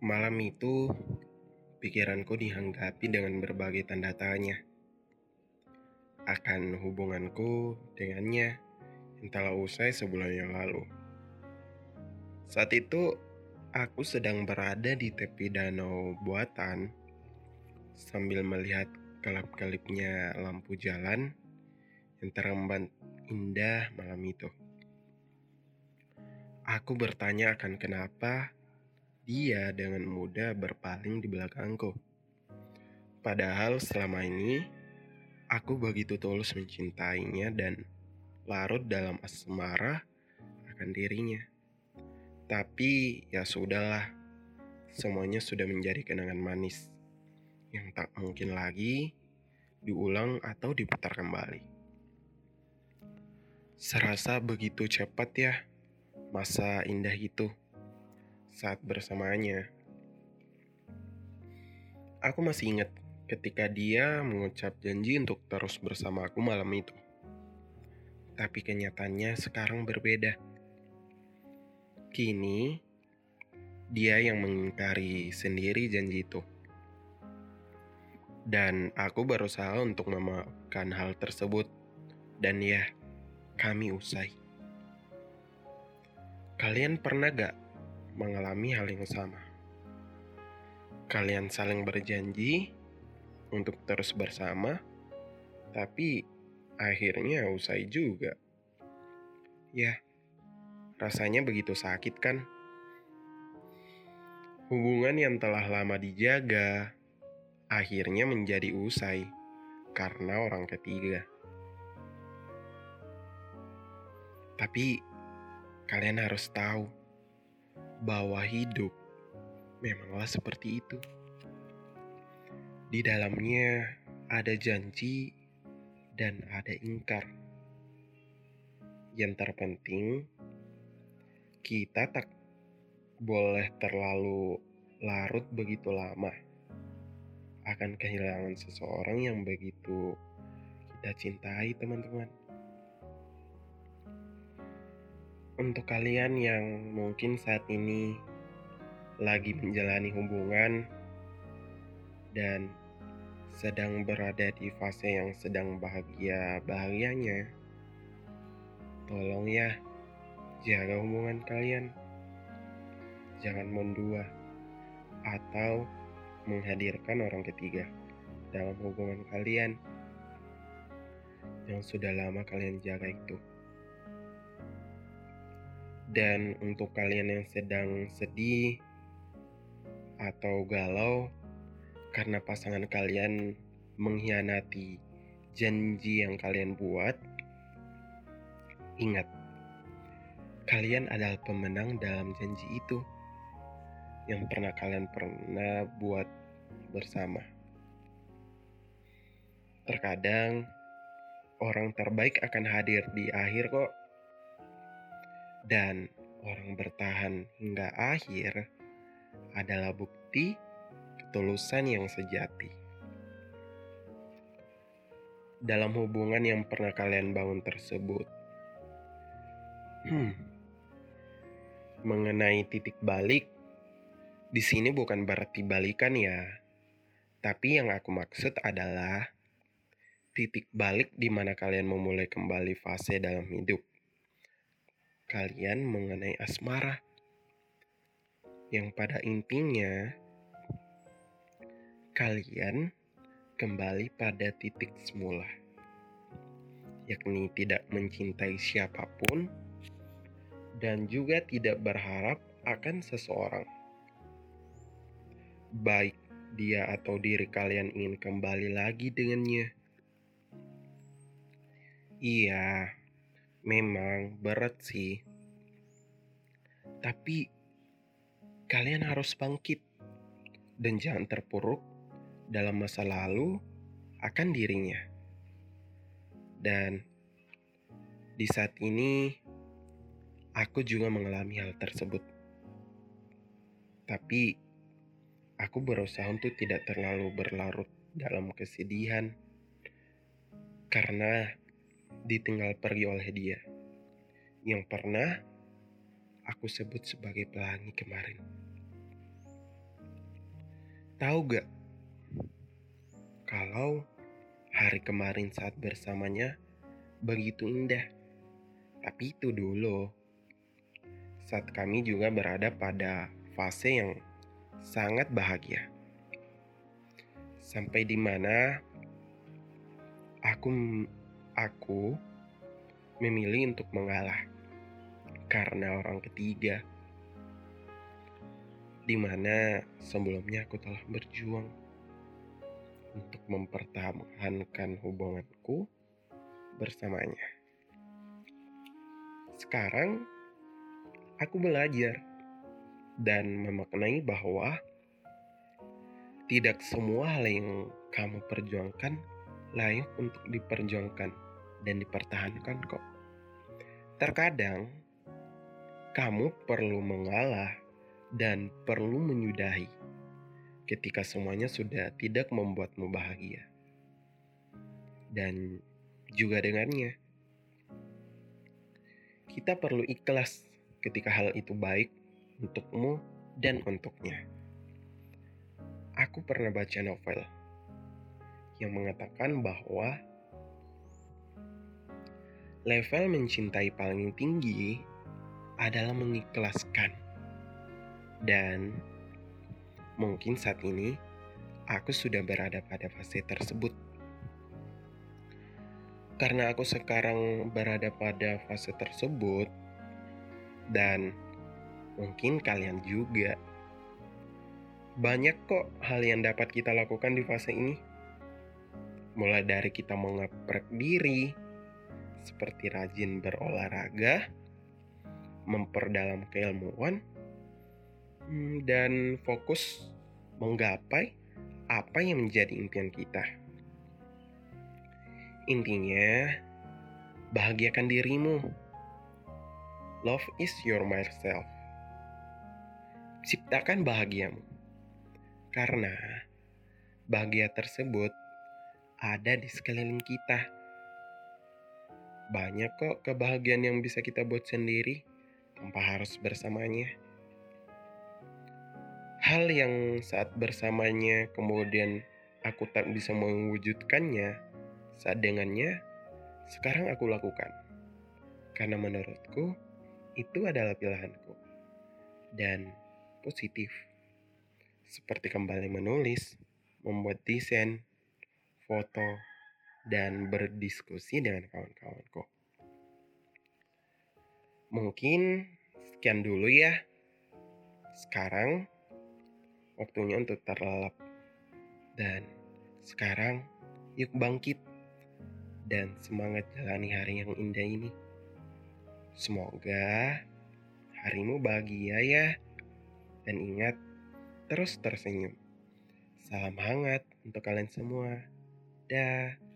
Malam itu, pikiranku dihanggapi dengan berbagai tanda tanya akan hubunganku dengannya yang telah usai sebulan yang lalu. Saat itu, aku sedang berada di tepi danau buatan sambil melihat kelap-kelipnya lampu jalan yang teremban indah malam itu. Aku bertanya akan kenapa dia dengan mudah berpaling di belakangku. Padahal selama ini aku begitu tulus mencintainya dan larut dalam asmara akan dirinya. Tapi ya sudahlah, semuanya sudah menjadi kenangan manis yang tak mungkin lagi diulang atau diputar kembali. Serasa begitu cepat ya masa indah itu saat bersamanya. Aku masih ingat ketika dia mengucap janji untuk terus bersama aku malam itu. Tapi kenyataannya sekarang berbeda. Kini, dia yang mengingkari sendiri janji itu. Dan aku berusaha untuk memakan hal tersebut. Dan ya, kami usai. Kalian pernah gak mengalami hal yang sama. Kalian saling berjanji untuk terus bersama, tapi akhirnya usai juga. Ya, rasanya begitu sakit kan? Hubungan yang telah lama dijaga akhirnya menjadi usai karena orang ketiga. Tapi kalian harus tahu bahwa hidup memanglah seperti itu. Di dalamnya ada janji dan ada ingkar. Yang terpenting, kita tak boleh terlalu larut begitu lama akan kehilangan seseorang yang begitu kita cintai, teman-teman. Untuk kalian yang mungkin saat ini lagi menjalani hubungan dan sedang berada di fase yang sedang bahagia-bahagianya, tolong ya jaga hubungan kalian. Jangan mendua atau menghadirkan orang ketiga dalam hubungan kalian yang sudah lama kalian jaga itu. Dan untuk kalian yang sedang sedih atau galau karena pasangan kalian mengkhianati janji yang kalian buat, ingat, kalian adalah pemenang dalam janji itu yang pernah kalian pernah buat bersama. Terkadang orang terbaik akan hadir di akhir kok dan orang bertahan hingga akhir adalah bukti ketulusan yang sejati. Dalam hubungan yang pernah kalian bangun tersebut, hmm, mengenai titik balik, di sini bukan berarti balikan ya, tapi yang aku maksud adalah titik balik di mana kalian memulai kembali fase dalam hidup kalian mengenai asmara, yang pada intinya kalian kembali pada titik semula, yakni tidak mencintai siapa pun dan juga tidak berharap akan seseorang, baik dia atau diri kalian ingin kembali lagi dengannya. Iya, memang berat sih. Tapi kalian harus bangkit dan jangan terpuruk dalam masa lalu akan dirinya. Dan di saat ini aku juga mengalami hal tersebut. Tapi aku berusaha untuk tidak terlalu berlarut dalam kesedihan karena ditinggal pergi oleh dia yang pernah aku sebut sebagai pelangi kemarin. Tahu gak? Kalau hari kemarin saat bersamanya begitu indah. Tapi itu dulu. Saat kami juga berada pada fase yang sangat bahagia. Sampai di mana aku aku memilih untuk mengalah karena orang ketiga di mana sebelumnya aku telah berjuang untuk mempertahankan hubunganku bersamanya. Sekarang aku belajar dan memaknai bahwa tidak semua hal yang kamu perjuangkan layak untuk diperjuangkan dan dipertahankan kok. Terkadang kamu perlu mengalah dan perlu menyudahi ketika semuanya sudah tidak membuatmu bahagia. Dan juga dengannya, kita perlu ikhlas ketika hal itu baik untukmu dan untuknya. Aku pernah baca novel yang mengatakan bahwa level mencintai paling tinggi adalah mengikhlaskan dan mungkin saat ini aku sudah berada pada fase tersebut. Karena aku sekarang berada pada fase tersebut, dan mungkin kalian juga. Banyak kok hal yang dapat kita lakukan di fase ini. Mulai dari kita mengeprek diri, seperti rajin berolahraga, memperdalam keilmuan, Hmm, dan fokus menggapai apa yang menjadi impian kita. Intinya, bahagiakan dirimu. Love is your myself. Ciptakan bahagiamu. Karena bahagia tersebut ada di sekeliling kita. Banyak kok kebahagiaan yang bisa kita buat sendiri tanpa harus bersamanya. Hal yang saat bersamanya kemudian aku tak bisa mewujudkannya saat dengannya sekarang aku lakukan. Karena menurutku itu adalah pilihanku. Dan positif. Seperti kembali menulis membuat desain foto dan berdiskusi dengan kawan-kawanku mungkin sekian dulu ya sekarang waktunya untuk terlelap. Dan sekarang, yuk bangkit dan semangat jalani hari yang indah ini. Semoga harimu bahagia ya. Dan ingat, terus tersenyum. Salam hangat untuk kalian semua. Dah.